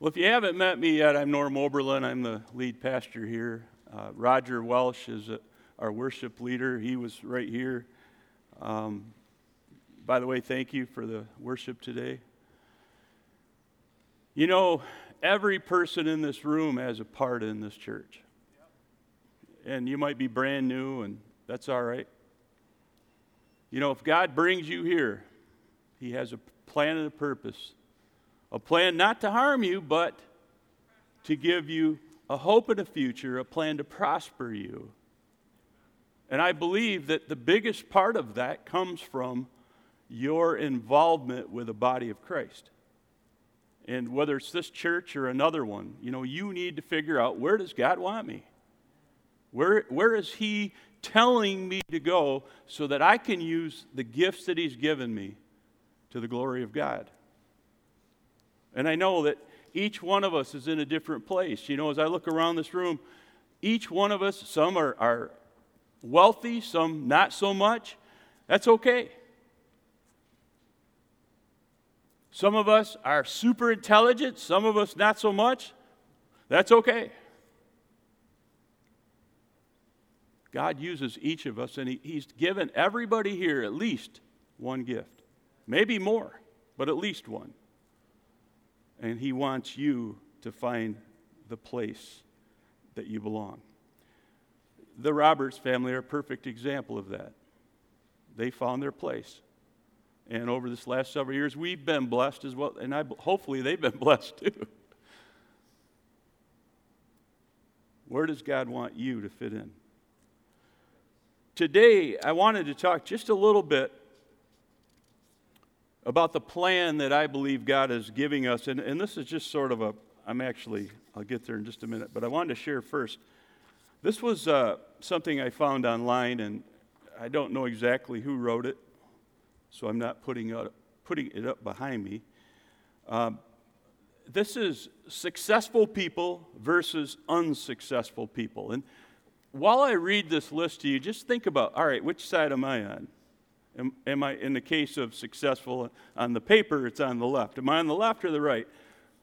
Well, if you haven't met me yet, I'm Norm Oberlin. I'm the lead pastor here. Uh, Roger Welsh is a, our worship leader. He was right here. Um, by the way, thank you for the worship today. You know, every person in this room has a part in this church. And you might be brand new, and that's all right. You know, if God brings you here, He has a plan and a purpose a plan not to harm you, but to give you a hope and a future, a plan to prosper you. And I believe that the biggest part of that comes from your involvement with the body of Christ. And whether it's this church or another one, you know, you need to figure out where does God want me? Where, where is He telling me to go so that I can use the gifts that He's given me to the glory of God? And I know that each one of us is in a different place. You know, as I look around this room, each one of us, some are, are wealthy, some not so much. That's okay. Some of us are super intelligent, some of us not so much. That's okay. God uses each of us, and he, He's given everybody here at least one gift. Maybe more, but at least one and He wants you to find the place that you belong. The Roberts family are a perfect example of that. They found their place. And over this last several years, we've been blessed as well, and I, hopefully they've been blessed too. Where does God want you to fit in? Today, I wanted to talk just a little bit about the plan that I believe God is giving us. And, and this is just sort of a, I'm actually, I'll get there in just a minute, but I wanted to share first. This was uh, something I found online, and I don't know exactly who wrote it, so I'm not putting, up, putting it up behind me. Um, this is successful people versus unsuccessful people. And while I read this list to you, just think about all right, which side am I on? Am, am, I, in the case of successful on the paper, it's on the left. Am I on the left or the right?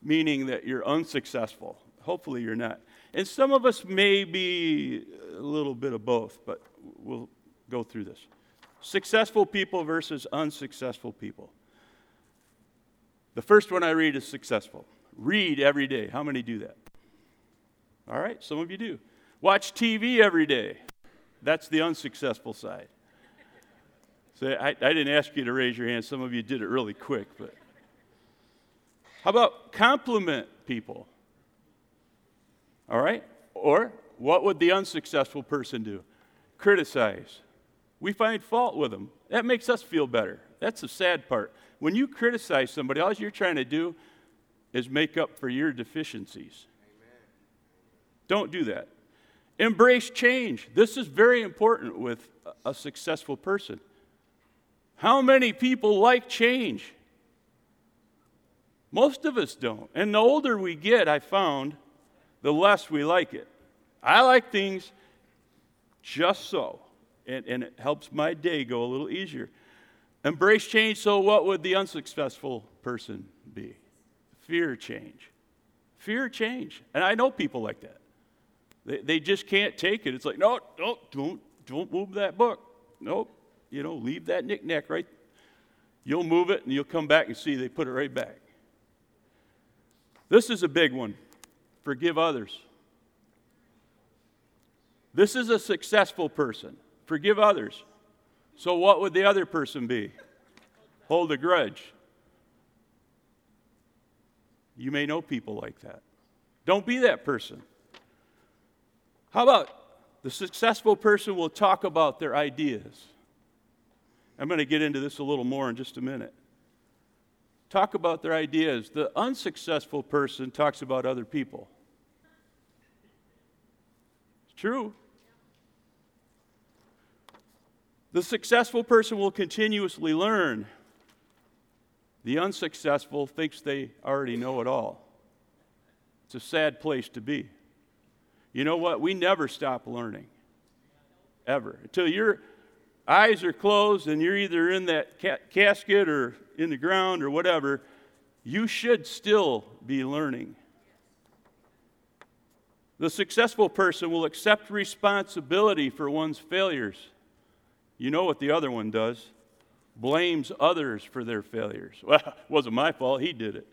Meaning that you're unsuccessful. Hopefully you're not. And some of us may be a little bit of both, but we'll go through this. Successful people versus unsuccessful people. The first one I read is successful. Read every day. How many do that? All right, some of you do. Watch TV every day. That's the unsuccessful side. So I, I didn't ask you to raise your hand. Some of you did it really quick, but how about compliment people? All right? Or what would the unsuccessful person do? Criticize. We find fault with them. That makes us feel better. That's the sad part. When you criticize somebody, all you're trying to do is make up for your deficiencies. Amen. Don't do that. Embrace change. This is very important with a successful person. How many people like change? Most of us don't. And the older we get, I found, the less we like it. I like things just so, and, and it helps my day go a little easier. Embrace change, so what would the unsuccessful person be? Fear change. Fear change. And I know people like that. They, they just can't take it. It's like, no, no, don't, don't move that book. Nope you know, leave that knickknack right. You'll move it and you'll come back and see they put it right back. This is a big one. Forgive others. This is a successful person. Forgive others. So, what would the other person be? Hold a grudge. You may know people like that. Don't be that person. How about the successful person will talk about their ideas? I'm going to get into this a little more in just a minute. Talk about their ideas. The unsuccessful person talks about other people. It's true. The successful person will continuously learn. The unsuccessful thinks they already know it all. It's a sad place to be. You know what? We never stop learning. Ever. Until you're eyes are closed and you're either in that ca- casket or in the ground or whatever, you should still be learning. The successful person will accept responsibility for one's failures. You know what the other one does blames others for their failures. Well, it wasn't my fault, he did it.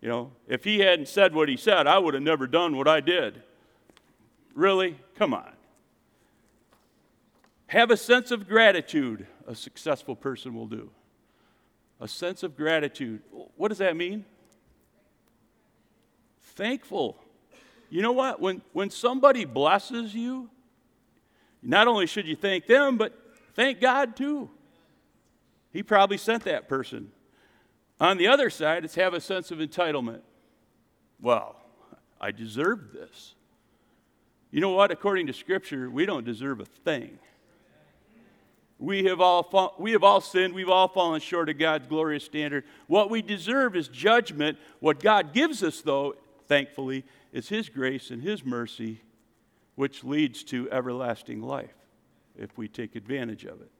You know, if he hadn't said what he said, I would have never done what I did. Really? Come on. Have a sense of gratitude, a successful person will do. A sense of gratitude. What does that mean? Thankful. You know what? When, when somebody blesses you, not only should you thank them, but thank God too. He probably sent that person. On the other side, it's have a sense of entitlement. Well, I deserve this. You know what? According to Scripture, we don't deserve a thing. We have, all fa- we have all sinned. We've all fallen short of God's glorious standard. What we deserve is judgment. What God gives us, though, thankfully, is His grace and His mercy, which leads to everlasting life if we take advantage of it.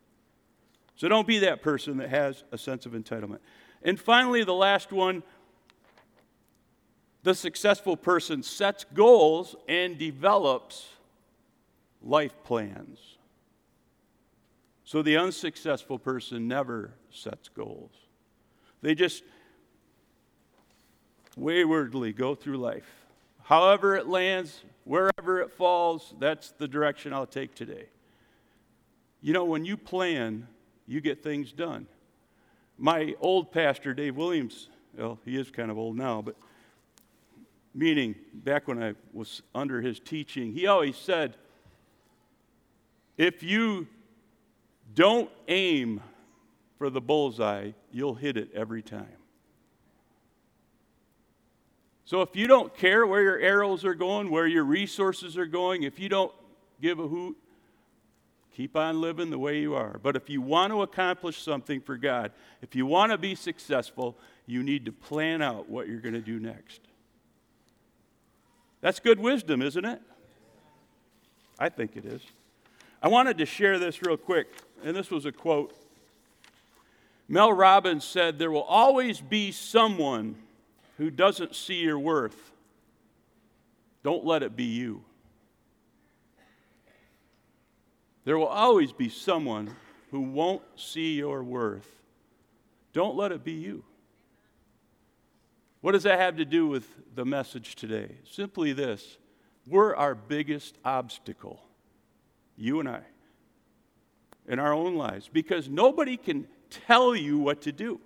So don't be that person that has a sense of entitlement. And finally, the last one the successful person sets goals and develops life plans. So the unsuccessful person never sets goals. They just waywardly go through life. However it lands, wherever it falls, that's the direction I'll take today. You know, when you plan, you get things done. My old pastor, Dave Williams, well, he is kind of old now, but meaning back when I was under his teaching, he always said, if you don't aim for the bullseye, you'll hit it every time. So if you don't care where your arrows are going, where your resources are going, if you don't give a hoot, keep on living the way you are. But if you want to accomplish something for God, if you want to be successful, you need to plan out what you're going to do next. That's good wisdom, isn't it? I think it is. I wanted to share this real quick, and this was a quote. Mel Robbins said, There will always be someone who doesn't see your worth, don't let it be you. There will always be someone who won't see your worth. Don't let it be you. What does that have to do with the message today? Simply this we're our biggest obstacle, you and I, in our own lives, because nobody can tell you what to do.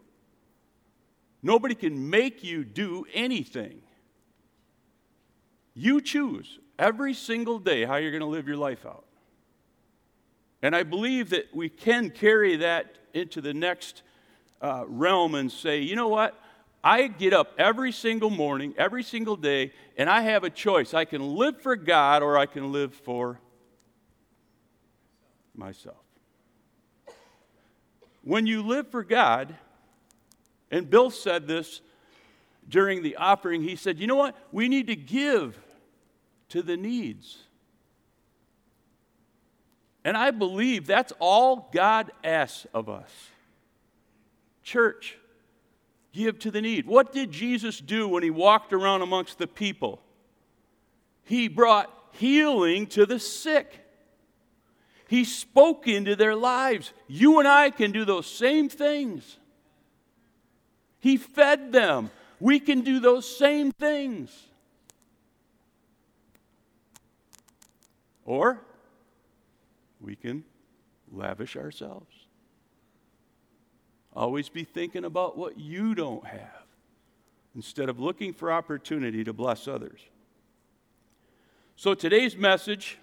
Nobody can make you do anything. You choose every single day how you're going to live your life out. And I believe that we can carry that into the next uh, realm and say, you know what? I get up every single morning, every single day, and I have a choice. I can live for God or I can live for myself. When you live for God, and Bill said this during the offering. He said, You know what? We need to give to the needs. And I believe that's all God asks of us. Church, give to the need. What did Jesus do when he walked around amongst the people? He brought healing to the sick. He spoke into their lives. You and I can do those same things. He fed them. We can do those same things. Or we can lavish ourselves. Always be thinking about what you don't have instead of looking for opportunity to bless others. So today's message,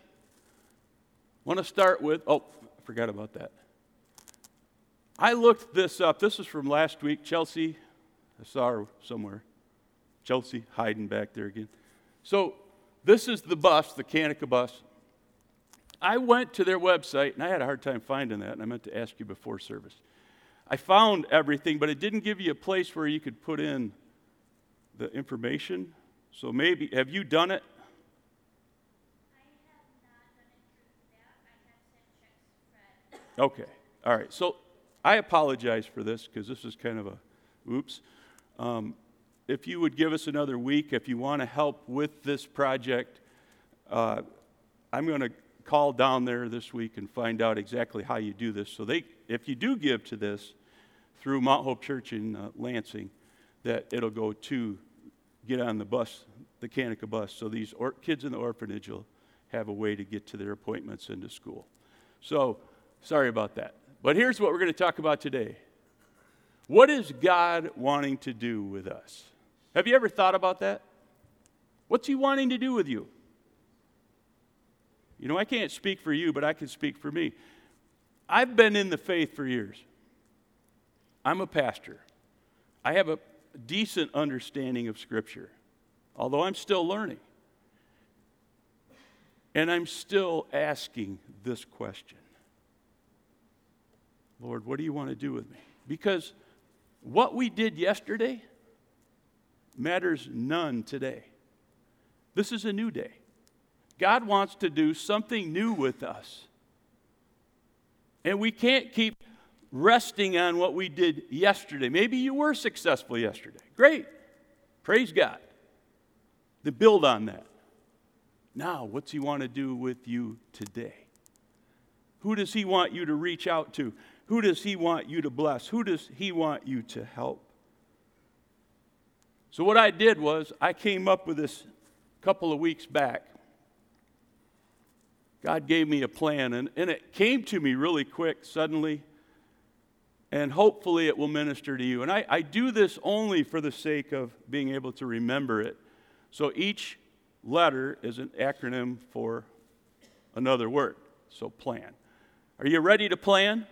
I want to start with, oh, I forgot about that. I looked this up. This is from last week. Chelsea I saw her somewhere. Chelsea hiding back there again. So this is the bus, the Kanika bus. I went to their website and I had a hard time finding that, and I meant to ask you before service. I found everything, but it didn't give you a place where you could put in the information. So maybe, have you done it? Okay. All right. So I apologize for this because this is kind of a oops. Um, if you would give us another week, if you want to help with this project, Uh, I'm going to call down there this week and find out exactly how you do this. So they, if you do give to this through Mount Hope Church in uh, Lansing, that it'll go to get on the bus, the Kanika bus. So these or- kids in the orphanage will have a way to get to their appointments into school. So sorry about that. But here's what we're going to talk about today. What is God wanting to do with us? Have you ever thought about that? What's He wanting to do with you? You know, I can't speak for you, but I can speak for me. I've been in the faith for years. I'm a pastor. I have a decent understanding of Scripture, although I'm still learning. And I'm still asking this question Lord, what do you want to do with me? Because what we did yesterday matters none today. This is a new day. God wants to do something new with us. And we can't keep resting on what we did yesterday. Maybe you were successful yesterday. Great. Praise God. To build on that. Now, what's He want to do with you today? Who does He want you to reach out to? Who does He want you to bless? Who does He want you to help? So, what I did was, I came up with this a couple of weeks back. God gave me a plan, and, and it came to me really quick, suddenly, and hopefully it will minister to you. And I, I do this only for the sake of being able to remember it. So each letter is an acronym for another word. So plan. Are you ready to plan?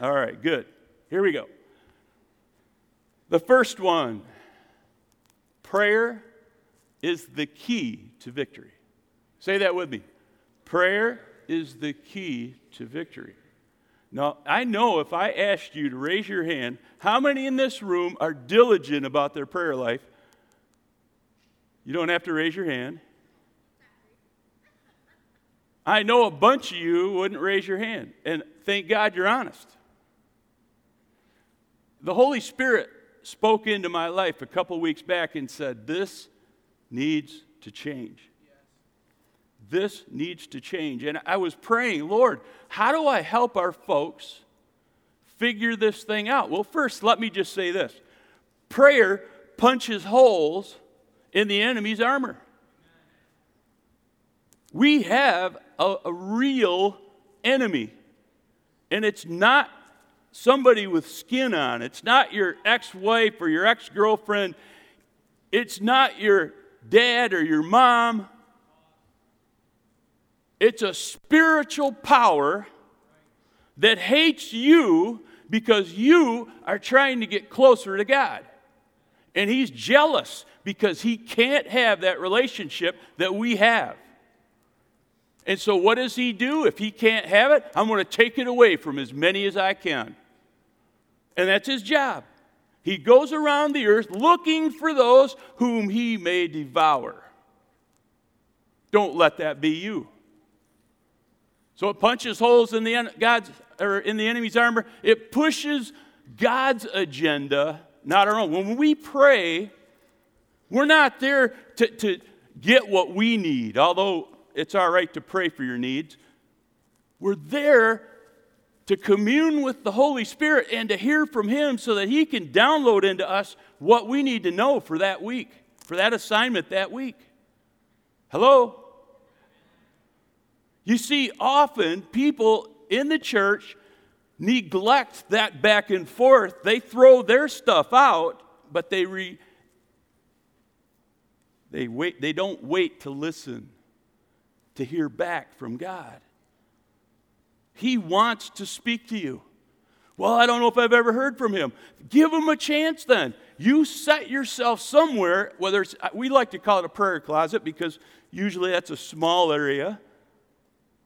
All right, good. Here we go. The first one prayer is the key to victory. Say that with me. Prayer is the key to victory. Now, I know if I asked you to raise your hand, how many in this room are diligent about their prayer life? You don't have to raise your hand. I know a bunch of you wouldn't raise your hand, and thank God you're honest. The Holy Spirit spoke into my life a couple weeks back and said, This needs to change. This needs to change. And I was praying, Lord, how do I help our folks figure this thing out? Well, first, let me just say this prayer punches holes in the enemy's armor. We have a, a real enemy, and it's not somebody with skin on. It's not your ex wife or your ex girlfriend. It's not your dad or your mom. It's a spiritual power that hates you because you are trying to get closer to God. And he's jealous because he can't have that relationship that we have. And so, what does he do? If he can't have it, I'm going to take it away from as many as I can. And that's his job. He goes around the earth looking for those whom he may devour. Don't let that be you. So it punches holes in the, God's, or in the enemy's armor. It pushes God's agenda, not our own. When we pray, we're not there to, to get what we need, although it's all right to pray for your needs. We're there to commune with the Holy Spirit and to hear from Him so that He can download into us what we need to know for that week, for that assignment that week. Hello? You see, often people in the church neglect that back and forth. They throw their stuff out, but they re, they wait they don't wait to listen to hear back from God. He wants to speak to you. Well, I don't know if I've ever heard from him. Give him a chance then. You set yourself somewhere, whether it's, uh, we like to call it a prayer closet because usually that's a small area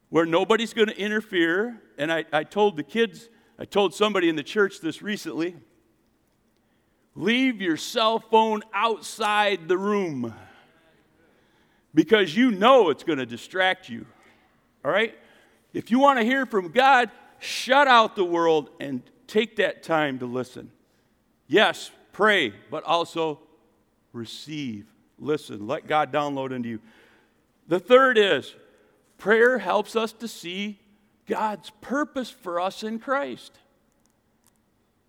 where nobody's going to interfere. And I, I told the kids, I told somebody in the church this recently leave your cell phone outside the room because you know it's going to distract you. All right? If you want to hear from God, shut out the world and take that time to listen. Yes, pray, but also receive. Listen, let God download into you. The third is prayer helps us to see God's purpose for us in Christ.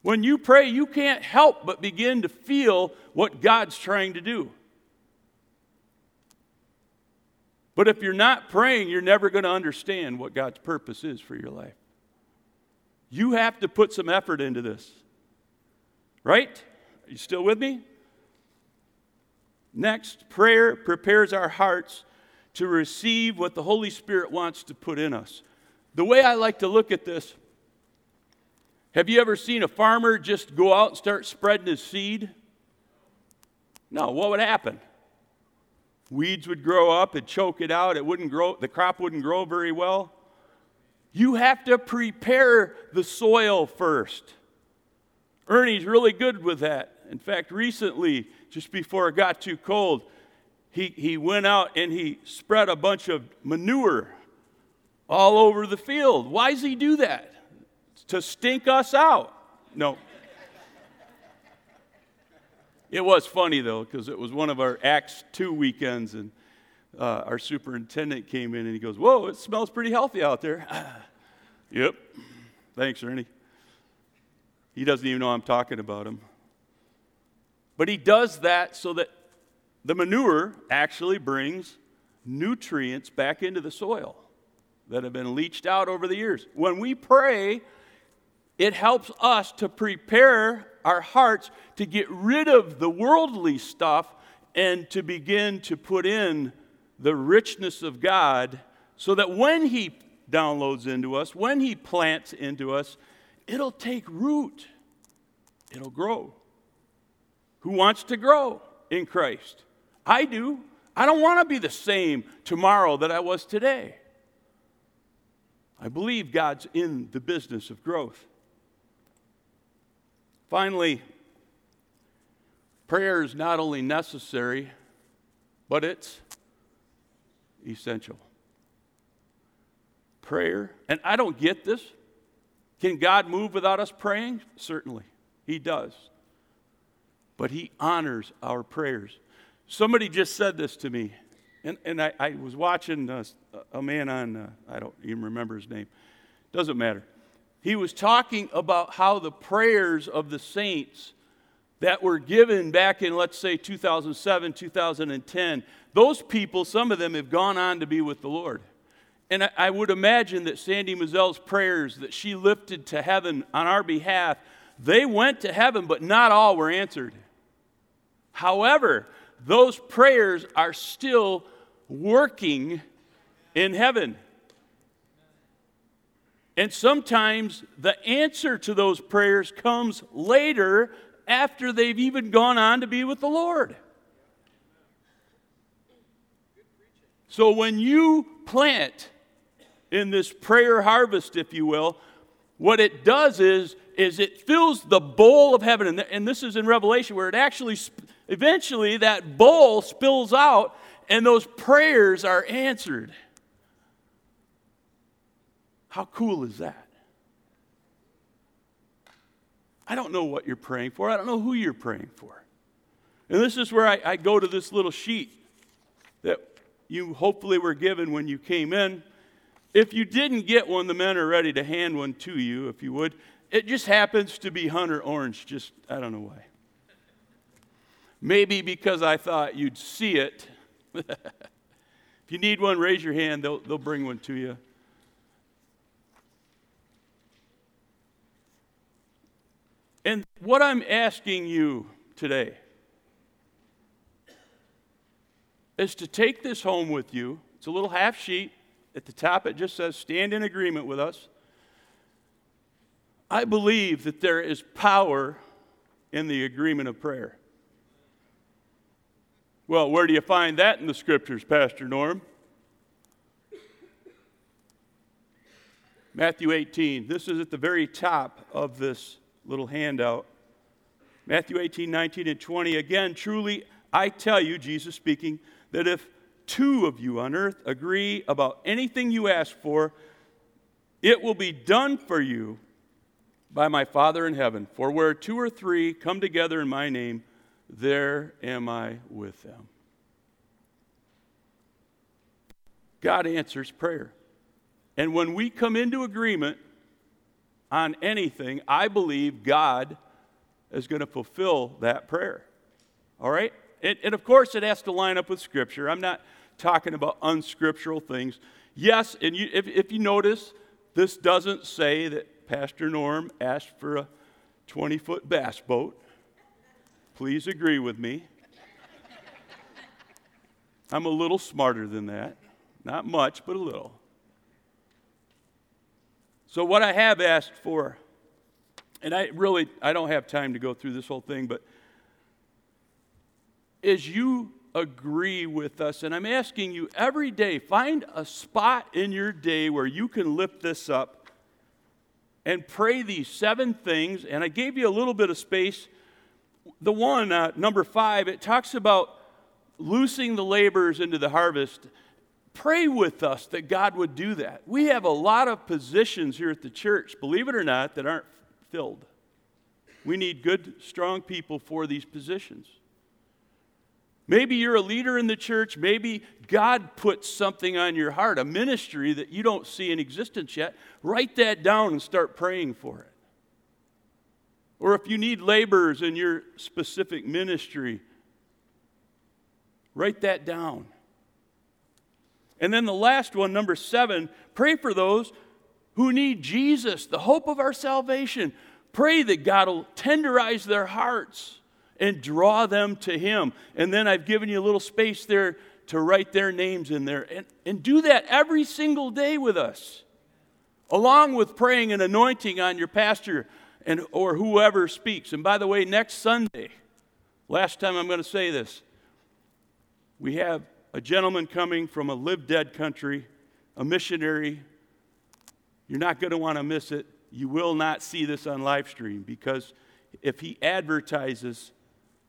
When you pray, you can't help but begin to feel what God's trying to do. But if you're not praying, you're never going to understand what God's purpose is for your life. You have to put some effort into this. Right? Are you still with me? Next, prayer prepares our hearts to receive what the Holy Spirit wants to put in us. The way I like to look at this have you ever seen a farmer just go out and start spreading his seed? No, what would happen? Weeds would grow up, and choke it out, it wouldn't grow, the crop wouldn't grow very well. You have to prepare the soil first. Ernie's really good with that. In fact, recently, just before it got too cold, he, he went out and he spread a bunch of manure all over the field. Why does he do that? To stink us out. No. It was funny though, because it was one of our Acts 2 weekends, and uh, our superintendent came in and he goes, Whoa, it smells pretty healthy out there. yep. Thanks, Ernie. He doesn't even know I'm talking about him. But he does that so that the manure actually brings nutrients back into the soil that have been leached out over the years. When we pray, it helps us to prepare our hearts to get rid of the worldly stuff and to begin to put in the richness of God so that when He downloads into us, when He plants into us, it'll take root, it'll grow. Who wants to grow in Christ? I do. I don't want to be the same tomorrow that I was today. I believe God's in the business of growth. Finally, prayer is not only necessary, but it's essential. Prayer, and I don't get this. Can God move without us praying? Certainly, He does. But He honors our prayers. Somebody just said this to me, and, and I, I was watching a, a man on, uh, I don't even remember his name, doesn't matter. He was talking about how the prayers of the saints that were given back in, let's say, 2007, 2010, those people, some of them have gone on to be with the Lord. And I, would imagine that Sandy Mazel's prayers that she lifted to heaven on our behalf, they went to heaven, but not all were answered. However, those prayers are still working in heaven. And sometimes the answer to those prayers comes later after they've even gone on to be with the Lord. So when you plant in this prayer harvest, if you will, what it does is, is it fills the bowl of heaven. And, and this is in Revelation where it actually, eventually, that bowl spills out and those prayers are answered. How cool is that? I don't know what you're praying for. I don't know who you're praying for. And this is where I, I go to this little sheet that you hopefully were given when you came in. If you didn't get one, the men are ready to hand one to you, if you would. It just happens to be Hunter Orange, just, I don't know why. Maybe because I thought you'd see it. if you need one, raise your hand, they'll, they'll bring one to you. And what I'm asking you today is to take this home with you. It's a little half sheet. At the top, it just says, Stand in agreement with us. I believe that there is power in the agreement of prayer. Well, where do you find that in the scriptures, Pastor Norm? Matthew 18. This is at the very top of this little handout. Matthew 18, 19, and 20. Again, truly, I tell you, Jesus speaking, that if two of you on earth agree about anything you ask for, it will be done for you by my Father in heaven. For where two or three come together in my name, there am I with them. God answers prayer. And when we come into agreement on anything, I believe God is going to fulfill that prayer. All right? And, and, of course, it has to line up with Scripture. I'm not talking about unscriptural things. Yes, and you, if, if you notice, this doesn't say that Pastor Norm asked for a 20 foot bass boat. Please agree with me. I'm a little smarter than that. Not much, but a little. So, what I have asked for, and I really I don't have time to go through this whole thing, but is you agree with us, and I'm asking you every day, find a spot in your day where you can lift this up and pray these seven things. And I gave you a little bit of space. The one, uh, number five, it talks about loosing the laborers into the harvest. Pray with us that God would do that. We have a lot of positions here at the church, believe it or not, that aren't filled. We need good, strong people for these positions. Maybe you're a leader in the church. Maybe God put something on your heart, a ministry that you don't see in existence yet. Write that down and start praying for it. Or if you need laborers in your specific ministry, write that down. And then the last one, number seven, pray for those who need Jesus, the hope of our salvation. Pray that God will tenderize their hearts and draw them to Him. And then I've given you a little space there to write their names in there. And, and do that every single day with us, along with praying and anointing on your pastor and, or whoever speaks. And by the way, next Sunday, last time I'm going to say this, we have a gentleman coming from a live dead country, a missionary. You're not going to want to miss it. You will not see this on live stream because if he advertises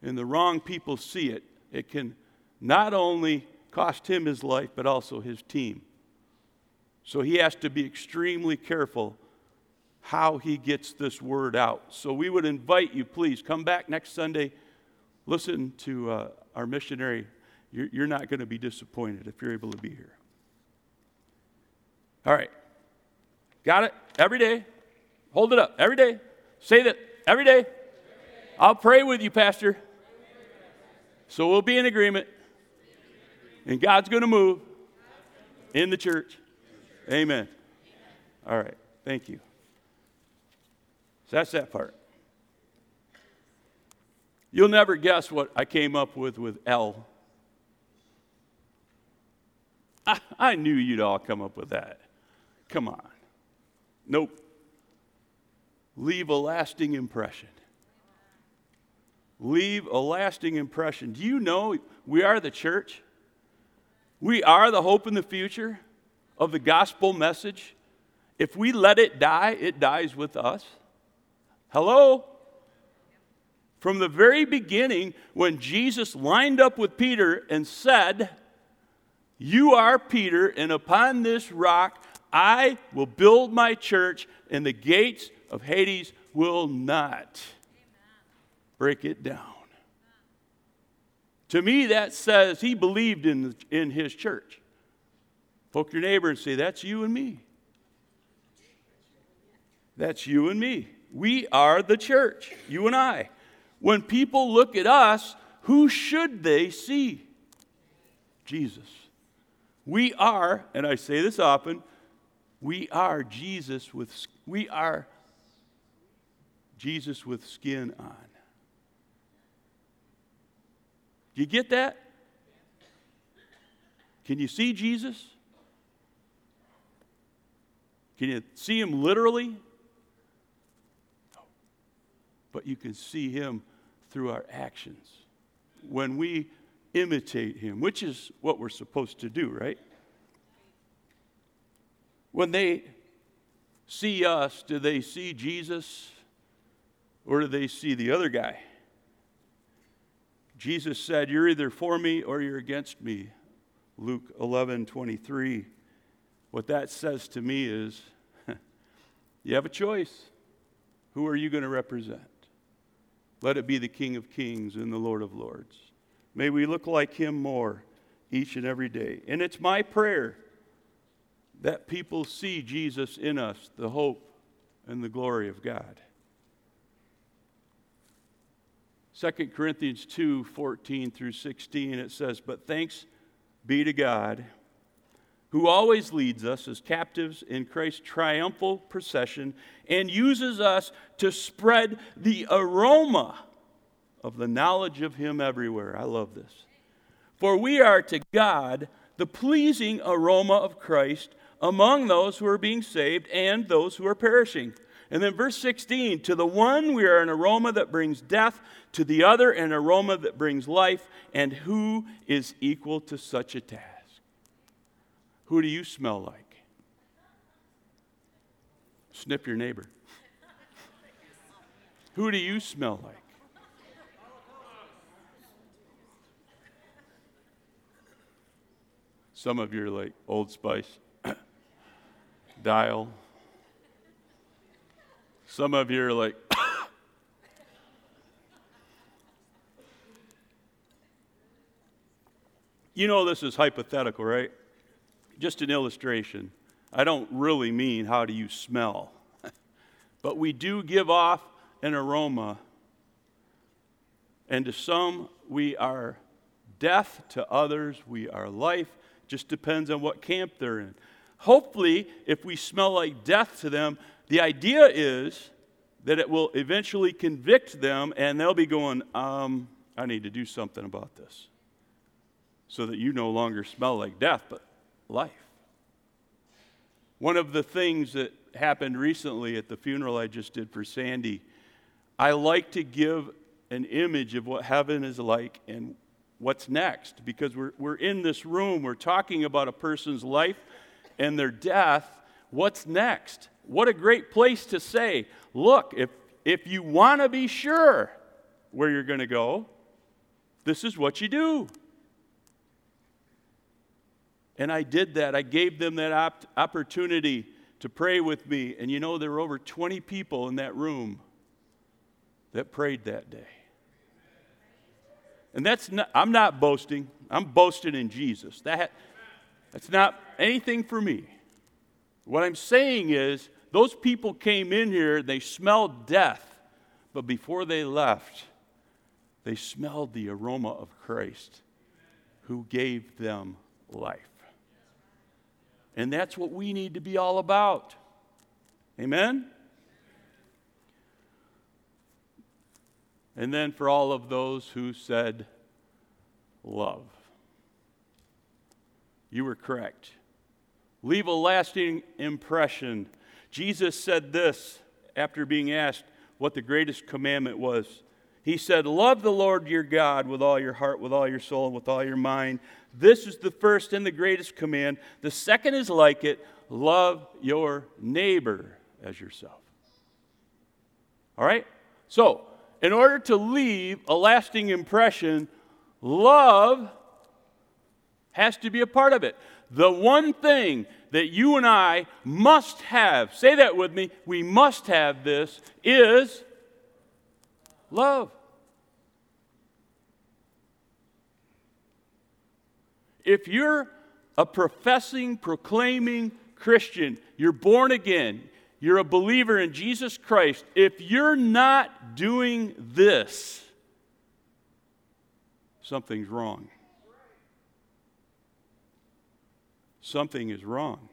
and the wrong people see it, it can not only cost him his life, but also his team. So he has to be extremely careful how he gets this word out. So we would invite you, please, come back next Sunday, listen to uh, our missionary you're not going to be disappointed if you're able to be here. All right. Got it? Every day. Hold it up. Every day. Say that every day. I'll pray with you, Pastor. So we'll be in agreement. And God's going to move in the church. Amen. All right. Thank you. So that's that part. You'll never guess what I came up with with L. I, I knew you'd all come up with that. Come on. Nope. Leave a lasting impression. Leave a lasting impression. Do you know we are the church? We are the hope in the future of the gospel message. If we let it die, it dies with us. Hello? From the very beginning, when Jesus lined up with Peter and said, you are Peter, and upon this rock I will build my church, and the gates of Hades will not break it down. To me, that says he believed in, in his church. Poke your neighbor and say, That's you and me. That's you and me. We are the church, you and I. When people look at us, who should they see? Jesus. We are, and I say this often, we are Jesus with we are Jesus with skin on. Do you get that? Can you see Jesus? Can you see him literally? No. But you can see him through our actions. When we imitate him, which is what we're supposed to do, right? When they see us, do they see Jesus or do they see the other guy? Jesus said, You're either for me or you're against me. Luke 11 23. What that says to me is, you have a choice. Who are you going to represent? Let it be the King of Kings and the Lord of Lords. May we look like him more each and every day. And it's my prayer that people see Jesus in us, the hope and the glory of God. 2 Corinthians 2 14 through 16, it says, But thanks be to God, who always leads us as captives in Christ's triumphal procession and uses us to spread the aroma of the knowledge of Him everywhere. I love this. For we are to God the pleasing aroma of Christ among those who are being saved and those who are perishing. And then verse 16, to the one we are an aroma that brings death, to the other an aroma that brings life, and who is equal to such a task? Who do you smell like? Snip your neighbor. Who do you smell like? Some of you are like Old Spice, Dial. Some of you are like, you know, this is hypothetical, right? Just an illustration. I don't really mean how do you smell, but we do give off an aroma, and to some, we are death, to others, we are life. Just depends on what camp they're in. Hopefully, if we smell like death to them, the idea is that it will eventually convict them and they'll be going, um, I need to do something about this. So that you no longer smell like death, but life. One of the things that happened recently at the funeral I just did for Sandy, I like to give an image of what heaven is like and what's next because we're, we're in this room, we're talking about a person's life and their death. What's next? What a great place to say, look, if, if you want to be sure where you're going to go, this is what you do. And I did that. I gave them that op- opportunity to pray with me. And you know, there were over 20 people in that room that prayed that day. And that's not, I'm not boasting. I'm boasting in Jesus. That, that's not anything for me. What I'm saying is, those people came in here, they smelled death, but before they left, they smelled the aroma of Christ who gave them life. And that's what we need to be all about. Amen? And then for all of those who said love. You were correct. Leave a lasting impression. Jesus said this after being asked what the greatest commandment was. He said, Love the Lord your God with all your heart, with all your soul, and with all your mind. This is the first and the greatest command. The second is like it love your neighbor as yourself. All right? So, in order to leave a lasting impression, love has to be a part of it. The one thing that you and I must have, say that with me, we must have this, is love. If you're a professing, proclaiming Christian, you're born again, you're a believer in Jesus Christ, if you're not doing this, something's wrong. Something is wrong.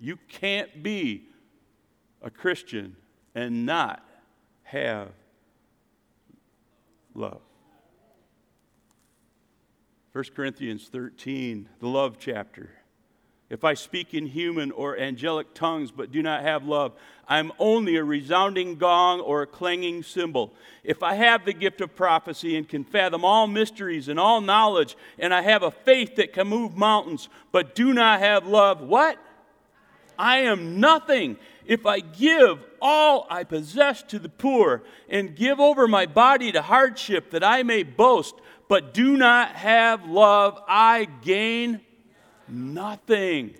You can't be a Christian and not have love. 1 Corinthians 13, the love chapter. If I speak in human or angelic tongues but do not have love, I'm only a resounding gong or a clanging cymbal. If I have the gift of prophecy and can fathom all mysteries and all knowledge, and I have a faith that can move mountains but do not have love, what? I am nothing. If I give all I possess to the poor and give over my body to hardship that I may boast, but do not have love, I gain Nothing.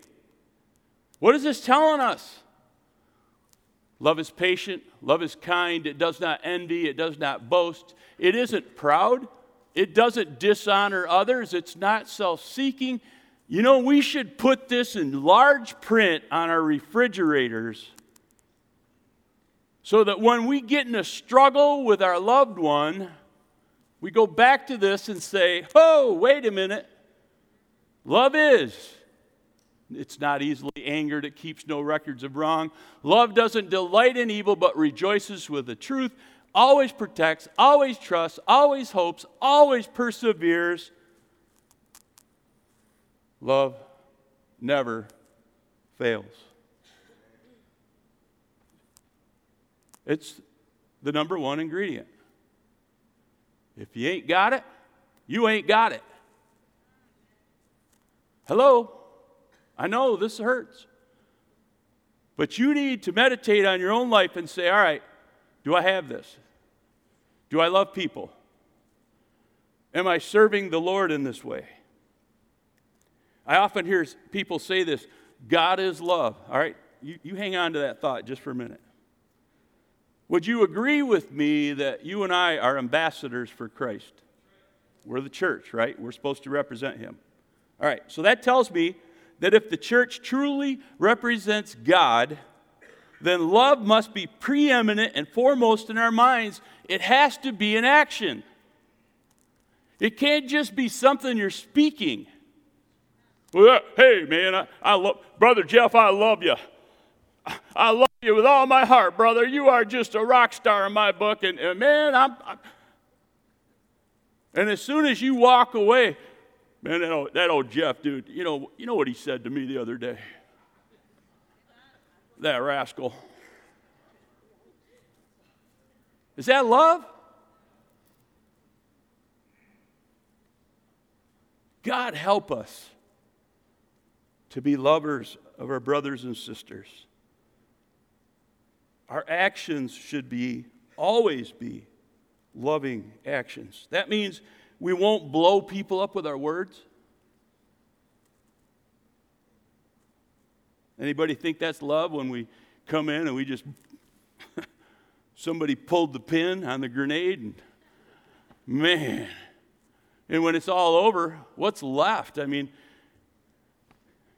What is this telling us? Love is patient, love is kind, it does not envy, it does not boast, it isn't proud, it doesn't dishonor others, it's not self seeking. You know, we should put this in large print on our refrigerators so that when we get in a struggle with our loved one, we go back to this and say, Oh, wait a minute. Love is. It's not easily angered. It keeps no records of wrong. Love doesn't delight in evil, but rejoices with the truth, always protects, always trusts, always hopes, always perseveres. Love never fails. It's the number one ingredient. If you ain't got it, you ain't got it. Hello? I know this hurts. But you need to meditate on your own life and say, all right, do I have this? Do I love people? Am I serving the Lord in this way? I often hear people say this God is love. All right, you, you hang on to that thought just for a minute. Would you agree with me that you and I are ambassadors for Christ? We're the church, right? We're supposed to represent Him. All right, so that tells me that if the church truly represents God, then love must be preeminent and foremost in our minds. It has to be an action. It can't just be something you're speaking. Well, uh, hey, man, I, I love, Brother Jeff, I love you. I love you with all my heart, brother. You are just a rock star in my book. And, and man, I'm, I'm, And as soon as you walk away, man, that old, that old Jeff, dude, you know, you know what he said to me the other day? That rascal. Is that love? God help us to be lovers of our brothers and sisters. Our actions should be, always be, loving actions. That means we won't blow people up with our words. Anybody think that's love when we come in and we just somebody pulled the pin on the grenade and man. And when it's all over what's left? I mean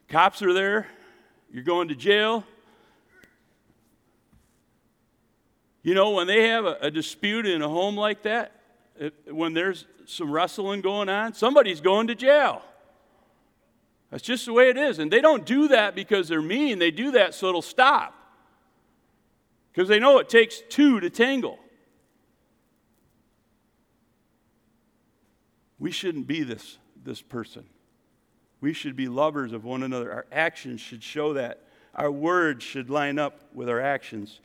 cops are there. You're going to jail. You know, when they have a, a dispute in a home like that, it, when there's some wrestling going on, somebody's going to jail. That's just the way it is. And they don't do that because they're mean, they do that so it'll stop. Because they know it takes two to tangle. We shouldn't be this, this person. We should be lovers of one another. Our actions should show that. Our words should line up with our actions.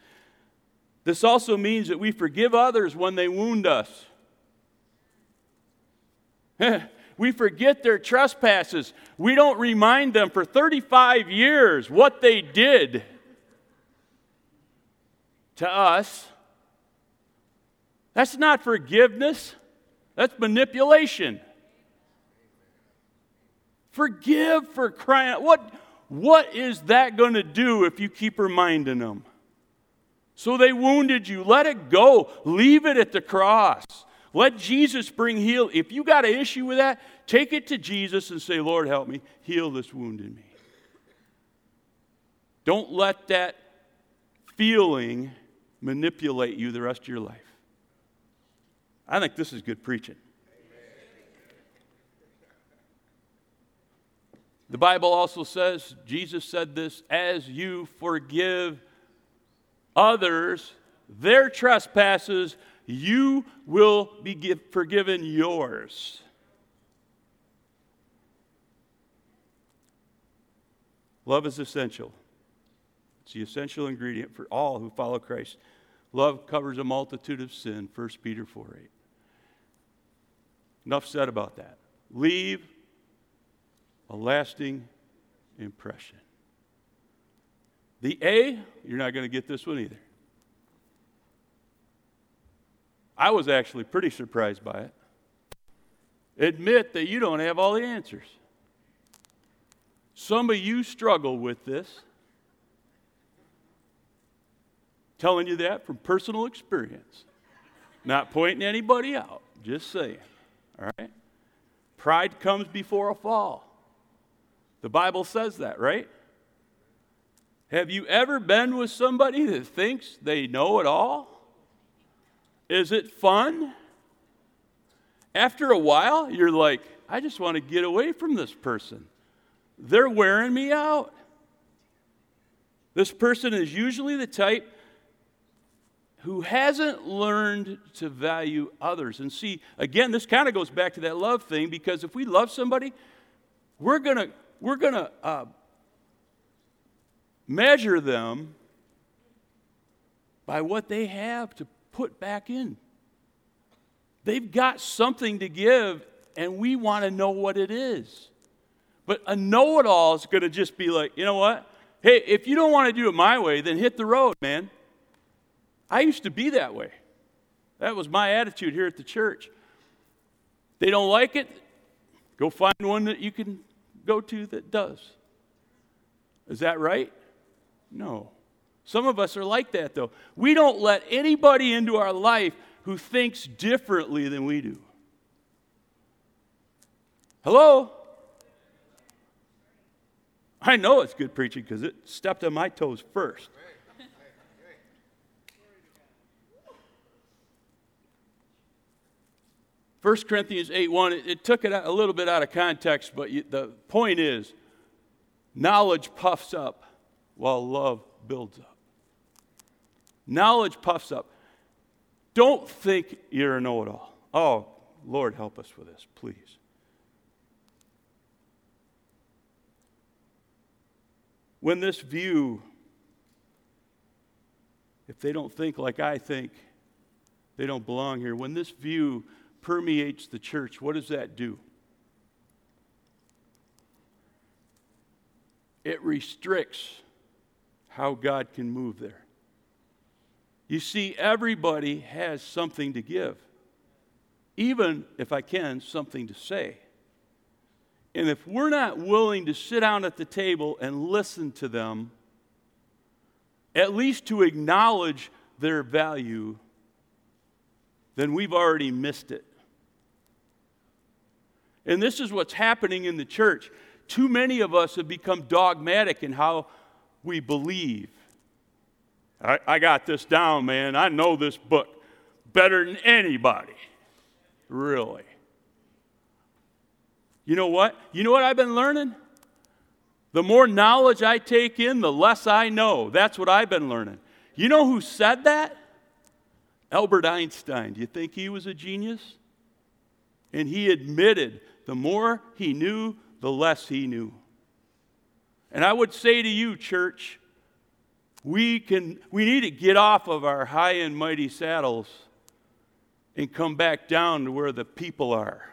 This also means that we forgive others when they wound us. we forget their trespasses. We don't remind them for 35 years what they did to us. That's not forgiveness, that's manipulation. Forgive for crying. What, what is that going to do if you keep reminding them? So they wounded you. Let it go. Leave it at the cross. Let Jesus bring heal. If you got an issue with that, take it to Jesus and say, Lord, help me. Heal this wound in me. Don't let that feeling manipulate you the rest of your life. I think this is good preaching. The Bible also says, Jesus said this, as you forgive others their trespasses, you will be forgiven yours. Love is essential. It's the essential ingredient for all who follow Christ. Love covers a multitude of sin, 1 Peter 4 8. Enough said about that. Leave a lasting impression. The A, you're not going to get this one either. I was actually pretty surprised by it. Admit that you don't have all the answers. Some of you struggle with this. Telling you that from personal experience. Not pointing anybody out, just saying. All right? Pride comes before a fall. The Bible says that, right? Have you ever been with somebody that thinks they know it all? Is it fun? After a while, you're like, I just want to get away from this person. They're wearing me out. This person is usually the type who hasn't learned to value others. And see, again, this kind of goes back to that love thing because if we love somebody, we're going to we're going to uh, measure them by what they have to put back in. They've got something to give, and we want to know what it is. But a know it all is going to just be like, you know what? Hey, if you don't want to do it my way, then hit the road, man. I used to be that way. That was my attitude here at the church. They don't like it, go find one that you can go to that does. Is that right? No. Some of us are like that, though. We don't let anybody into our life who thinks differently than we do. Hello? I know it's good preaching because it stepped on my toes first. 1 Corinthians 8 1, it, it took it a little bit out of context, but you, the point is knowledge puffs up while love builds up. Knowledge puffs up. Don't think you're a know it all. Oh, Lord, help us with this, please. When this view, if they don't think like I think, they don't belong here. When this view permeates the church, what does that do? It restricts how God can move there. You see, everybody has something to give, even if I can, something to say. And if we're not willing to sit down at the table and listen to them, at least to acknowledge their value, then we've already missed it. And this is what's happening in the church. Too many of us have become dogmatic in how we believe. I, I got this down, man. I know this book better than anybody. Really. You know what? You know what I've been learning? The more knowledge I take in, the less I know. That's what I've been learning. You know who said that? Albert Einstein. Do you think he was a genius? And he admitted the more he knew, the less he knew. And I would say to you, church, we, can, we need to get off of our high and mighty saddles and come back down to where the people are.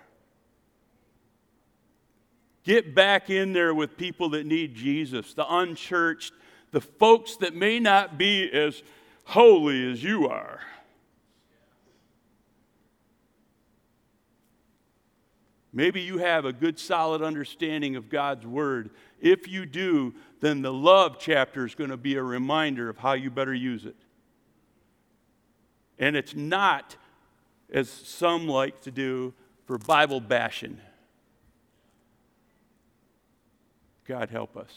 Get back in there with people that need Jesus, the unchurched, the folks that may not be as holy as you are. Maybe you have a good, solid understanding of God's Word. If you do, then the love chapter is going to be a reminder of how you better use it. And it's not, as some like to do, for Bible bashing. God help us.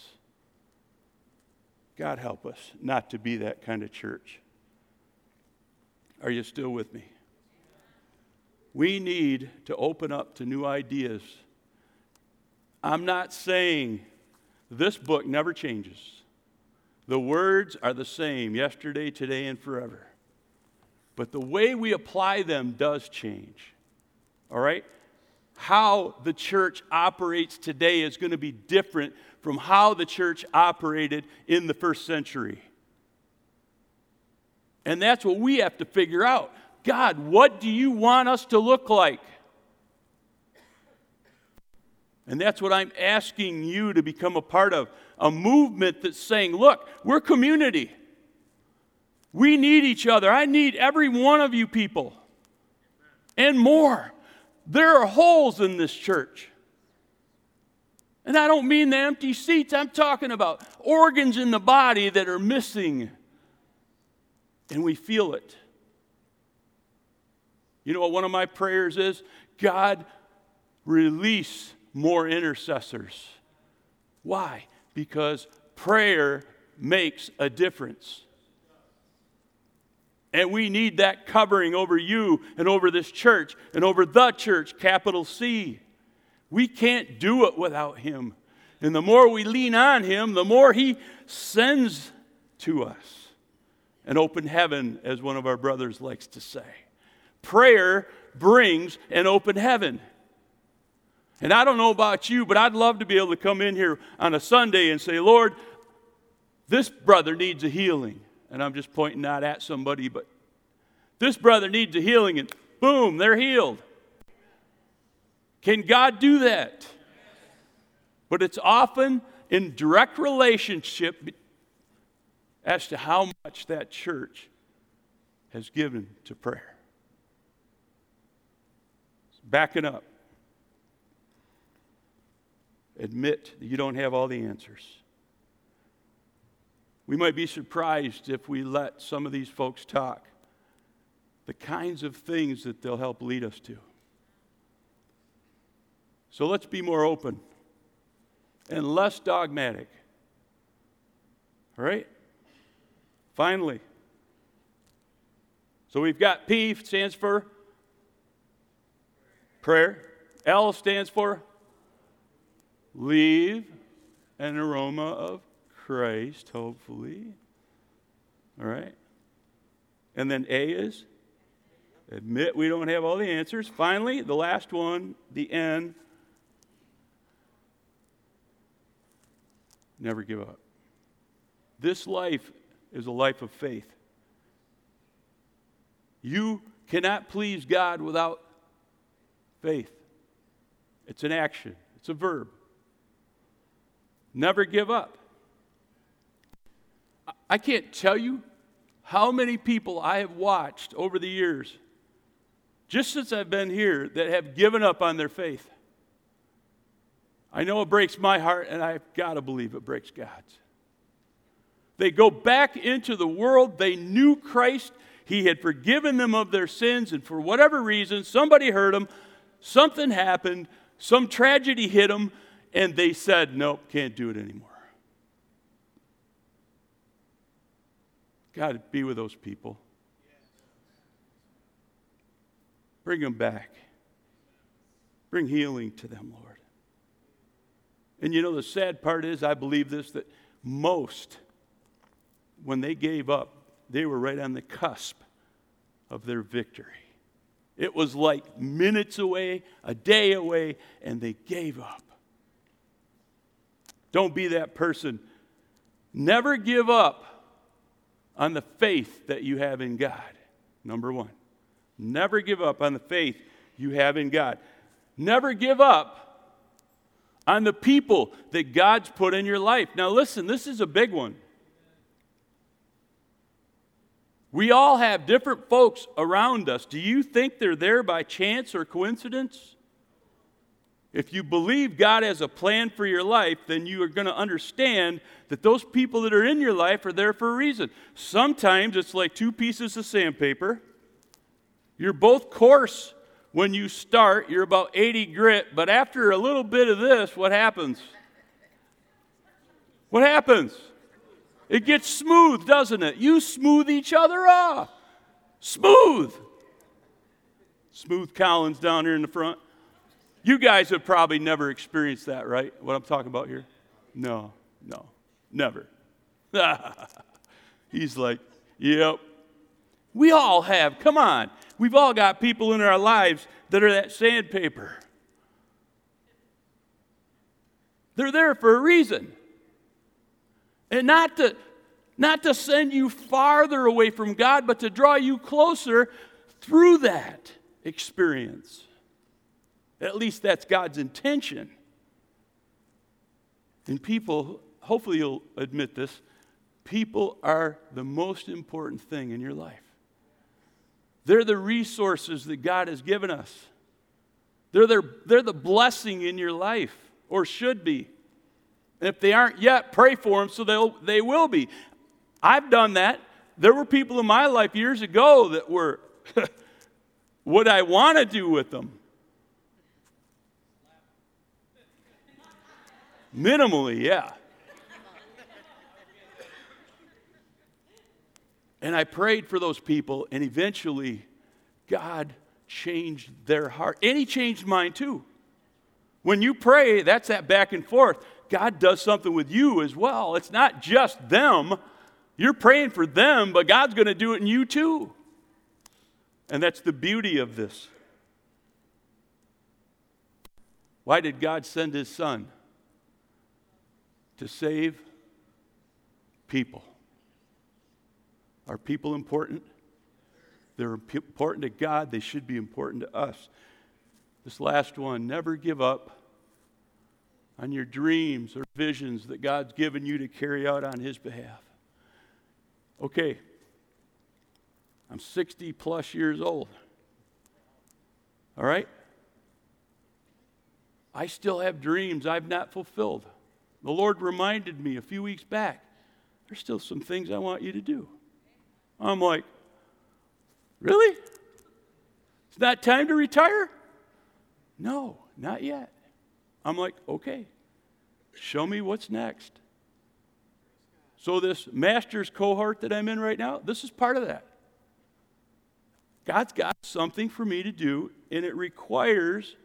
God help us not to be that kind of church. Are you still with me? We need to open up to new ideas. I'm not saying this book never changes. The words are the same yesterday, today, and forever. But the way we apply them does change. All right? How the church operates today is going to be different from how the church operated in the first century. And that's what we have to figure out. God, what do you want us to look like? And that's what I'm asking you to become a part of a movement that's saying, look, we're community. We need each other. I need every one of you people and more. There are holes in this church. And I don't mean the empty seats, I'm talking about organs in the body that are missing. And we feel it. You know what one of my prayers is? God, release more intercessors. Why? Because prayer makes a difference. And we need that covering over you and over this church and over the church, capital C. We can't do it without Him. And the more we lean on Him, the more He sends to us an open heaven, as one of our brothers likes to say. Prayer brings an open heaven. And I don't know about you, but I'd love to be able to come in here on a Sunday and say, Lord, this brother needs a healing. And I'm just pointing not at somebody, but this brother needs a healing, and boom, they're healed. Can God do that? But it's often in direct relationship as to how much that church has given to prayer. Backing up. Admit that you don't have all the answers. We might be surprised if we let some of these folks talk, the kinds of things that they'll help lead us to. So let's be more open and less dogmatic. All right? Finally. So we've got P stands for prayer. L stands for leave an aroma of Christ, hopefully. All right? And then A is admit we don't have all the answers. Finally, the last one, the N, never give up. This life is a life of faith. You cannot please God without faith. It's an action, it's a verb. Never give up. I can't tell you how many people I have watched over the years, just since I've been here, that have given up on their faith. I know it breaks my heart, and I've got to believe it breaks God's. They go back into the world. They knew Christ. He had forgiven them of their sins, and for whatever reason, somebody hurt them, something happened, some tragedy hit them, and they said, Nope, can't do it anymore. God, be with those people. Bring them back. Bring healing to them, Lord. And you know, the sad part is, I believe this, that most, when they gave up, they were right on the cusp of their victory. It was like minutes away, a day away, and they gave up. Don't be that person. Never give up on the faith that you have in God. Number one. Never give up on the faith you have in God. Never give up on the people that God's put in your life. Now, listen, this is a big one. We all have different folks around us. Do you think they're there by chance or coincidence? If you believe God has a plan for your life, then you are going to understand that those people that are in your life are there for a reason. Sometimes it's like two pieces of sandpaper. You're both coarse when you start, you're about 80 grit, but after a little bit of this, what happens? What happens? It gets smooth, doesn't it? You smooth each other off. Smooth. Smooth Collins down here in the front. You guys have probably never experienced that, right? What I'm talking about here? No, no, never. He's like, yep. We all have. Come on. We've all got people in our lives that are that sandpaper. They're there for a reason. And not to, not to send you farther away from God, but to draw you closer through that experience. At least that's God's intention. And people, hopefully you'll admit this, people are the most important thing in your life. They're the resources that God has given us. They're, their, they're the blessing in your life, or should be. And if they aren't yet, pray for them so they'll, they will be. I've done that. There were people in my life years ago that were what I want to do with them. Minimally, yeah. And I prayed for those people, and eventually, God changed their heart. And He changed mine too. When you pray, that's that back and forth. God does something with you as well. It's not just them. You're praying for them, but God's going to do it in you too. And that's the beauty of this. Why did God send His Son? To save people. Are people important? They're important to God, they should be important to us. This last one never give up on your dreams or visions that God's given you to carry out on His behalf. Okay, I'm 60 plus years old. All right? I still have dreams I've not fulfilled. The Lord reminded me a few weeks back there's still some things I want you to do. I'm like, really? It's not time to retire? No, not yet. I'm like, okay, show me what's next. So, this master's cohort that I'm in right now, this is part of that. God's got something for me to do, and it requires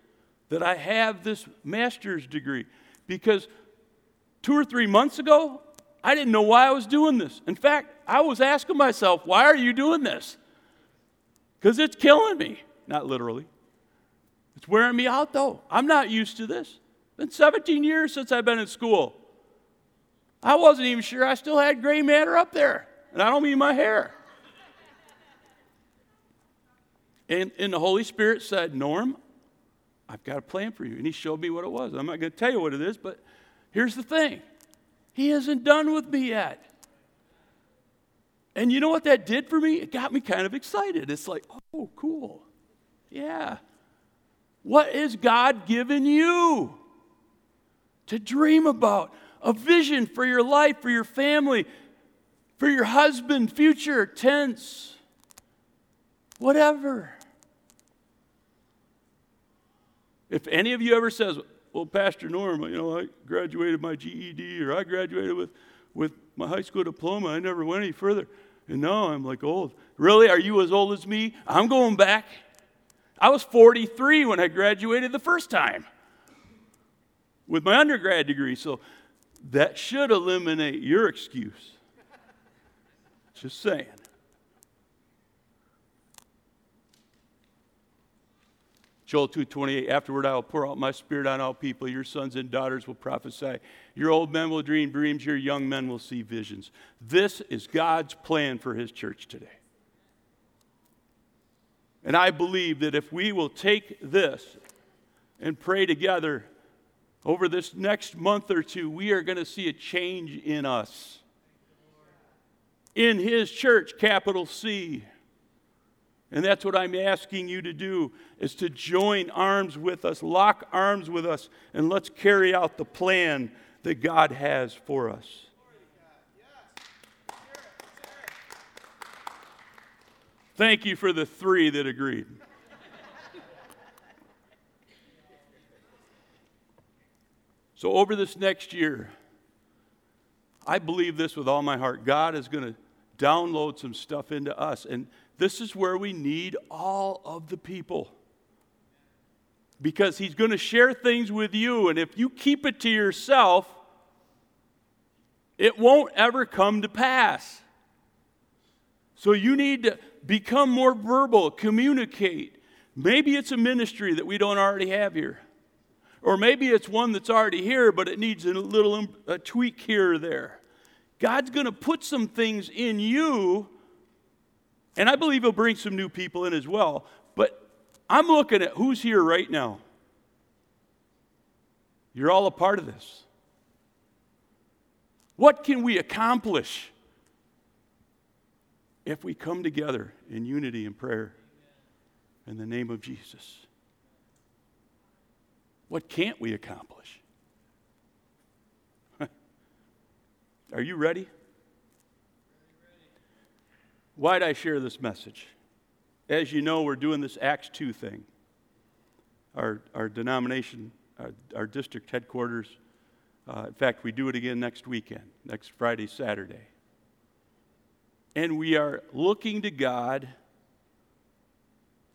that I have this master's degree. Because two or three months ago, I didn't know why I was doing this. In fact, I was asking myself, why are you doing this? Because it's killing me. Not literally. It's wearing me out, though. I'm not used to this. It's been 17 years since I've been in school. I wasn't even sure I still had gray matter up there. And I don't mean my hair. And, and the Holy Spirit said, Norm, I've got a plan for you. And he showed me what it was. I'm not going to tell you what it is, but here's the thing He isn't done with me yet. And you know what that did for me? It got me kind of excited. It's like, oh, cool. Yeah. What is God giving you to dream about? A vision for your life, for your family, for your husband, future, tense, whatever. If any of you ever says, well, Pastor Norm, you know, I graduated my GED or I graduated with, with my high school diploma, I never went any further. And now I'm like old. Really? Are you as old as me? I'm going back. I was 43 when I graduated the first time with my undergrad degree. So that should eliminate your excuse. Just saying. Joel 2:28 Afterward I will pour out my spirit on all people. Your sons and daughters will prophesy. Your old men will dream dreams. Your young men will see visions. This is God's plan for his church today. And I believe that if we will take this and pray together over this next month or two we are going to see a change in us. In his church capital C and that's what I'm asking you to do is to join arms with us, lock arms with us, and let's carry out the plan that God has for us. Thank you for the three that agreed. so, over this next year, I believe this with all my heart. God is going to download some stuff into us. And this is where we need all of the people. Because he's going to share things with you, and if you keep it to yourself, it won't ever come to pass. So you need to become more verbal, communicate. Maybe it's a ministry that we don't already have here. Or maybe it's one that's already here, but it needs a little um, a tweak here or there. God's going to put some things in you and I believe he'll bring some new people in as well. But I'm looking at who's here right now. You're all a part of this. What can we accomplish if we come together in unity and prayer in the name of Jesus? What can't we accomplish? Are you ready? Why'd I share this message? As you know, we're doing this Acts 2 thing. Our, our denomination, our, our district headquarters, Uh, in fact, we do it again next weekend, next Friday, Saturday. And we are looking to God,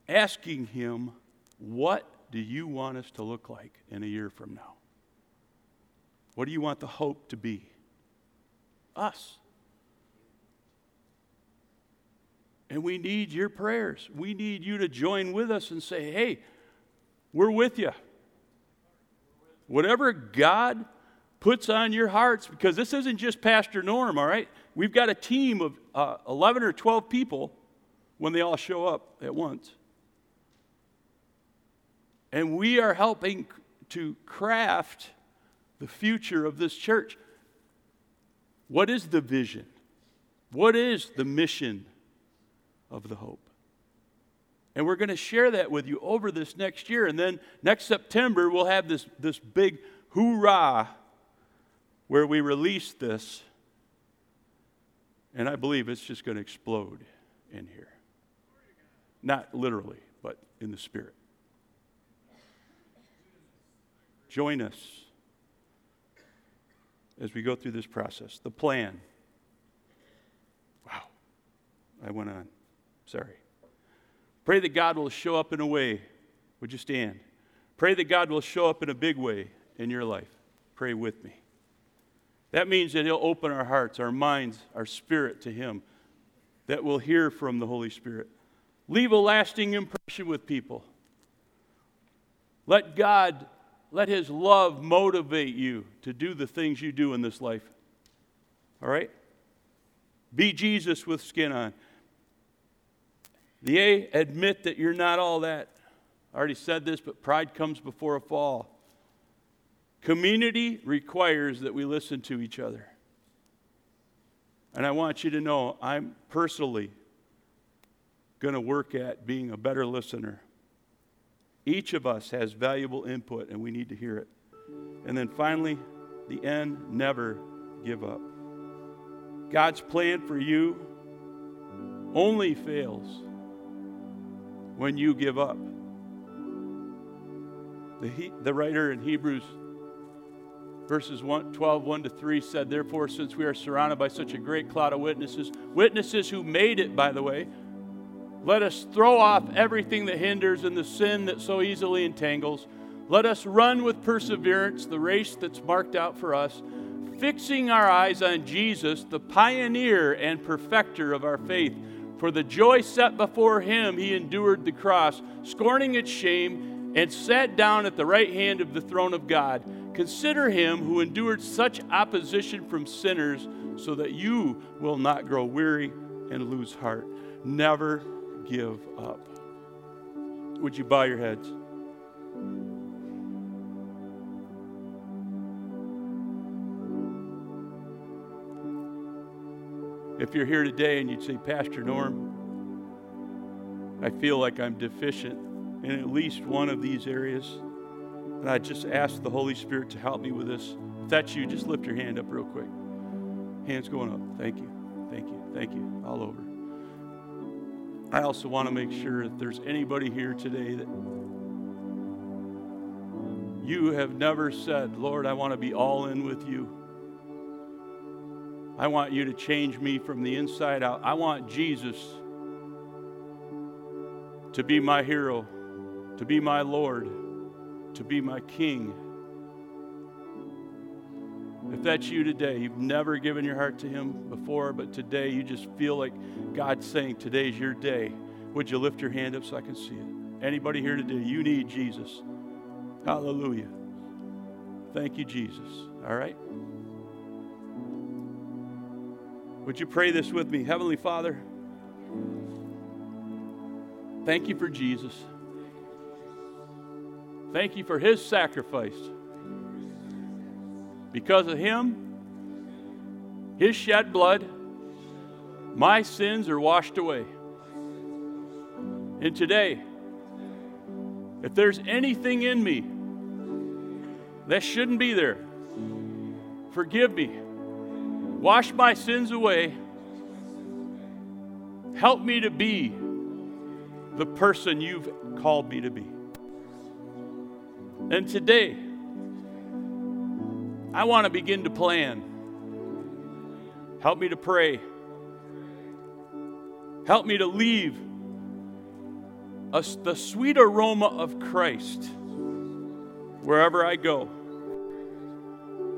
asking Him, What do you want us to look like in a year from now? What do you want the hope to be? Us. And we need your prayers. We need you to join with us and say, hey, we're with you. Whatever God puts on your hearts, because this isn't just Pastor Norm, all right? We've got a team of uh, 11 or 12 people when they all show up at once. And we are helping to craft the future of this church. What is the vision? What is the mission of the hope? And we're going to share that with you over this next year. And then next September, we'll have this, this big hoorah where we release this. And I believe it's just going to explode in here. Not literally, but in the spirit. Join us as we go through this process. The plan. Wow, I went on. Sorry. Pray that God will show up in a way. Would you stand? Pray that God will show up in a big way in your life. Pray with me. That means that He'll open our hearts, our minds, our spirit to Him, that we'll hear from the Holy Spirit. Leave a lasting impression with people. Let God let His love motivate you to do the things you do in this life. All right? Be Jesus with skin on. The A, admit that you're not all that. I already said this, but pride comes before a fall. Community requires that we listen to each other. And I want you to know I'm personally going to work at being a better listener. Each of us has valuable input, and we need to hear it. And then finally, the end never give up. God's plan for you only fails when you give up. The, he, the writer in Hebrews verses 1, 12, 1 to 3 said, Therefore, since we are surrounded by such a great cloud of witnesses, witnesses who made it, by the way, let us throw off everything that hinders and the sin that so easily entangles. Let us run with perseverance the race that's marked out for us, fixing our eyes on Jesus, the pioneer and perfecter of our faith. For the joy set before him, he endured the cross, scorning its shame, and sat down at the right hand of the throne of God. Consider him who endured such opposition from sinners, so that you will not grow weary and lose heart. Never give up. Would you bow your heads? If you're here today and you'd say, Pastor Norm, I feel like I'm deficient in at least one of these areas, and I just ask the Holy Spirit to help me with this. If that's you, just lift your hand up real quick. Hands going up. Thank you. Thank you. Thank you. All over. I also want to make sure that there's anybody here today that you have never said, Lord, I want to be all in with you. I want you to change me from the inside out. I want Jesus to be my hero, to be my Lord, to be my King. If that's you today, you've never given your heart to Him before, but today you just feel like God's saying, Today's your day. Would you lift your hand up so I can see it? Anybody here today, you need Jesus. Hallelujah. Thank you, Jesus. All right? Would you pray this with me? Heavenly Father, thank you for Jesus. Thank you for his sacrifice. Because of him, his shed blood, my sins are washed away. And today, if there's anything in me that shouldn't be there, forgive me. Wash my sins away. Help me to be the person you've called me to be. And today, I want to begin to plan. Help me to pray. Help me to leave the sweet aroma of Christ wherever I go.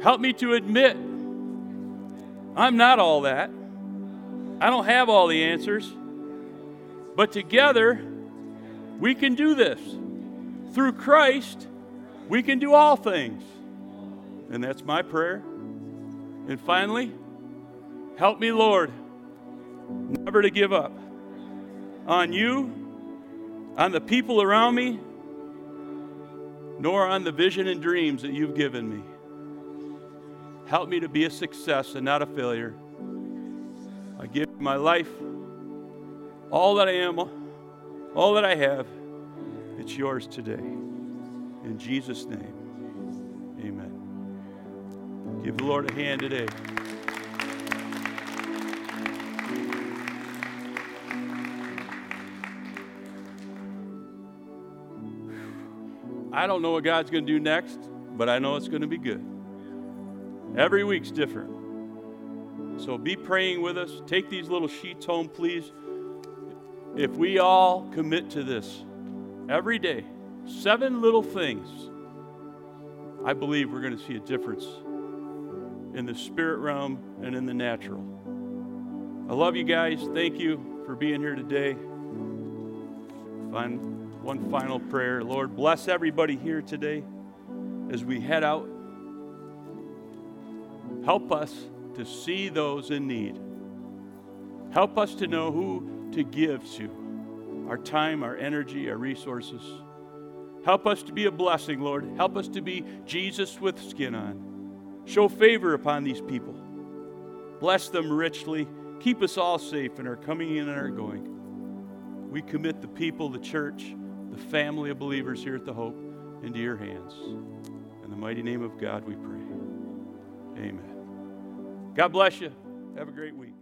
Help me to admit I'm not all that. I don't have all the answers. But together, we can do this. Through Christ, we can do all things. And that's my prayer. And finally, help me, Lord, never to give up on you, on the people around me, nor on the vision and dreams that you've given me. Help me to be a success and not a failure. I give my life, all that I am, all that I have, it's yours today. In Jesus' name, amen. Give the Lord a hand today. I don't know what God's going to do next, but I know it's going to be good. Every week's different. So be praying with us. Take these little sheets home, please. If we all commit to this every day, seven little things, I believe we're going to see a difference in the spirit realm and in the natural. I love you guys. Thank you for being here today. Fine one final prayer. Lord, bless everybody here today as we head out. Help us to see those in need. Help us to know who to give to our time, our energy, our resources. Help us to be a blessing, Lord. Help us to be Jesus with skin on. Show favor upon these people. Bless them richly. Keep us all safe in our coming in and our going. We commit the people, the church, the family of believers here at the Hope into your hands. In the mighty name of God we pray. Amen. God bless you. Have a great week.